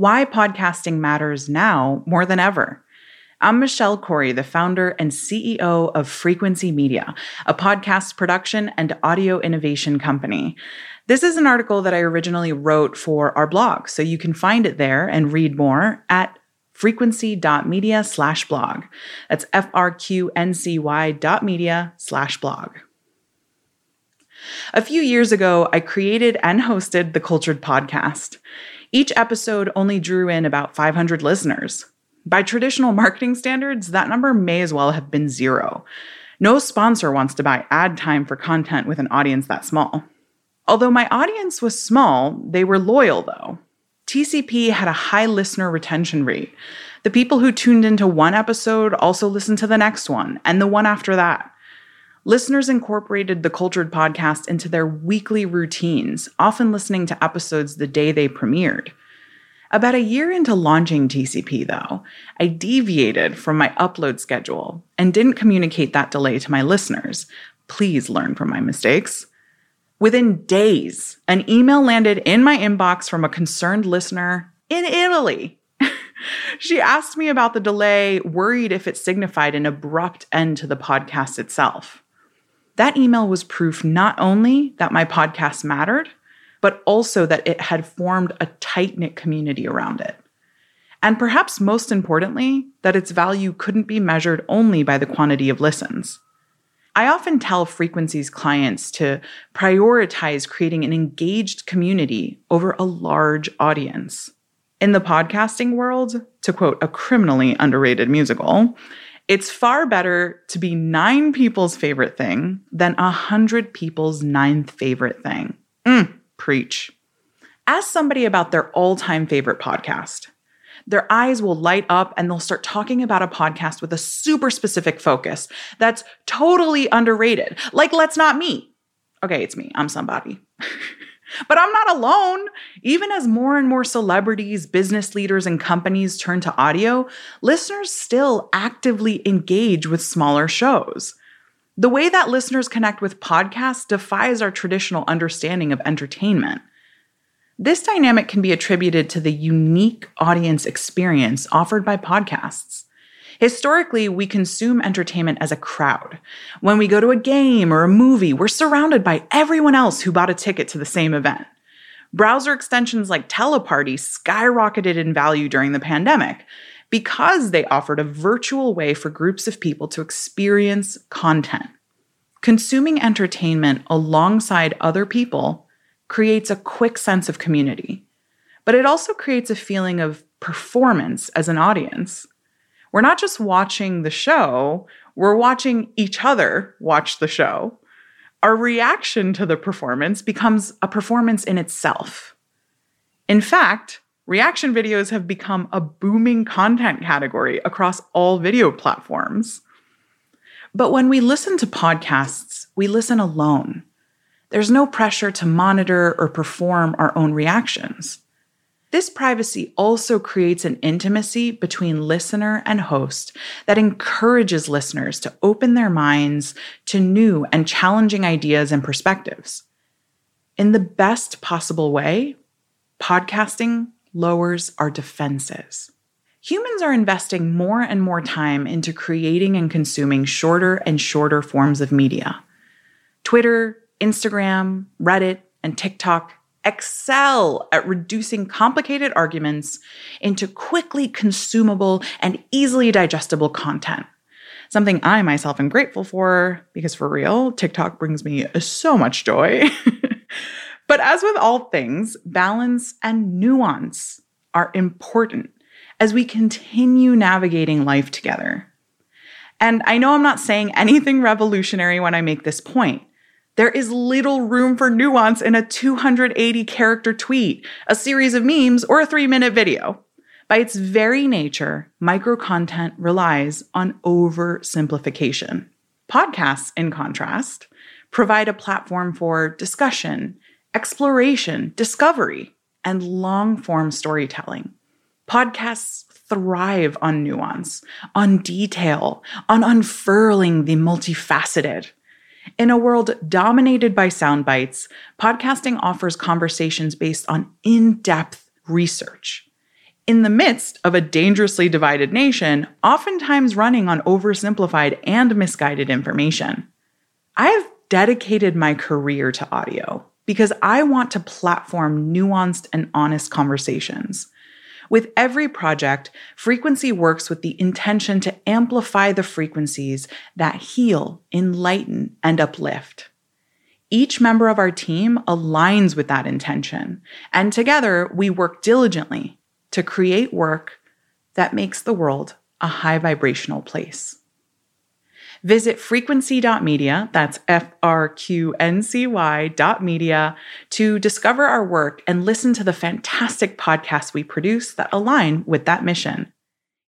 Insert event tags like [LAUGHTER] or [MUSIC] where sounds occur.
why podcasting matters now more than ever. I'm Michelle Corey, the founder and CEO of Frequency Media, a podcast production and audio innovation company. This is an article that I originally wrote for our blog, so you can find it there and read more at frequency.media slash blog. That's F-R-Q-N-C-Y dot media slash blog. A few years ago, I created and hosted the Cultured Podcast. Each episode only drew in about 500 listeners. By traditional marketing standards, that number may as well have been zero. No sponsor wants to buy ad time for content with an audience that small. Although my audience was small, they were loyal though. TCP had a high listener retention rate. The people who tuned into one episode also listened to the next one and the one after that. Listeners incorporated the Cultured podcast into their weekly routines, often listening to episodes the day they premiered. About a year into launching TCP, though, I deviated from my upload schedule and didn't communicate that delay to my listeners. Please learn from my mistakes. Within days, an email landed in my inbox from a concerned listener in Italy. [LAUGHS] she asked me about the delay, worried if it signified an abrupt end to the podcast itself. That email was proof not only that my podcast mattered, but also that it had formed a tight knit community around it. And perhaps most importantly, that its value couldn't be measured only by the quantity of listens. I often tell Frequency's clients to prioritize creating an engaged community over a large audience. In the podcasting world, to quote a criminally underrated musical, it's far better to be nine people's favorite thing than a hundred people's ninth favorite thing. Mm. Preach. Ask somebody about their all time favorite podcast. Their eyes will light up and they'll start talking about a podcast with a super specific focus that's totally underrated. Like, let's not me. Okay, it's me. I'm somebody. [LAUGHS] but I'm not alone. Even as more and more celebrities, business leaders, and companies turn to audio, listeners still actively engage with smaller shows. The way that listeners connect with podcasts defies our traditional understanding of entertainment. This dynamic can be attributed to the unique audience experience offered by podcasts. Historically, we consume entertainment as a crowd. When we go to a game or a movie, we're surrounded by everyone else who bought a ticket to the same event. Browser extensions like Teleparty skyrocketed in value during the pandemic because they offered a virtual way for groups of people to experience content. Consuming entertainment alongside other people creates a quick sense of community, but it also creates a feeling of performance as an audience. We're not just watching the show, we're watching each other watch the show. Our reaction to the performance becomes a performance in itself. In fact, reaction videos have become a booming content category across all video platforms. But when we listen to podcasts, we listen alone. There's no pressure to monitor or perform our own reactions. This privacy also creates an intimacy between listener and host that encourages listeners to open their minds to new and challenging ideas and perspectives. In the best possible way, podcasting lowers our defenses. Humans are investing more and more time into creating and consuming shorter and shorter forms of media. Twitter, Instagram, Reddit, and TikTok excel at reducing complicated arguments into quickly consumable and easily digestible content. Something I myself am grateful for because, for real, TikTok brings me so much joy. [LAUGHS] but as with all things, balance and nuance are important as we continue navigating life together. And I know I'm not saying anything revolutionary when I make this point. There is little room for nuance in a 280 character tweet, a series of memes, or a three minute video. By its very nature, micro content relies on oversimplification. Podcasts, in contrast, provide a platform for discussion, exploration, discovery, and long form storytelling. Podcasts thrive on nuance, on detail, on unfurling the multifaceted. In a world dominated by sound bites, podcasting offers conversations based on in depth research. in the midst of a dangerously divided nation, oftentimes running on oversimplified and misguided information. I've dedicated my career to audio because I want to platform nuanced and honest conversations. With every project, Frequency works with the intention to amplify the frequencies that heal, enlighten, and uplift. Each member of our team aligns with that intention, and together we work diligently to create work that makes the world a high vibrational place. Visit frequency.media, that's F R Q N C Y dot media, to discover our work and listen to the fantastic podcasts we produce that align with that mission.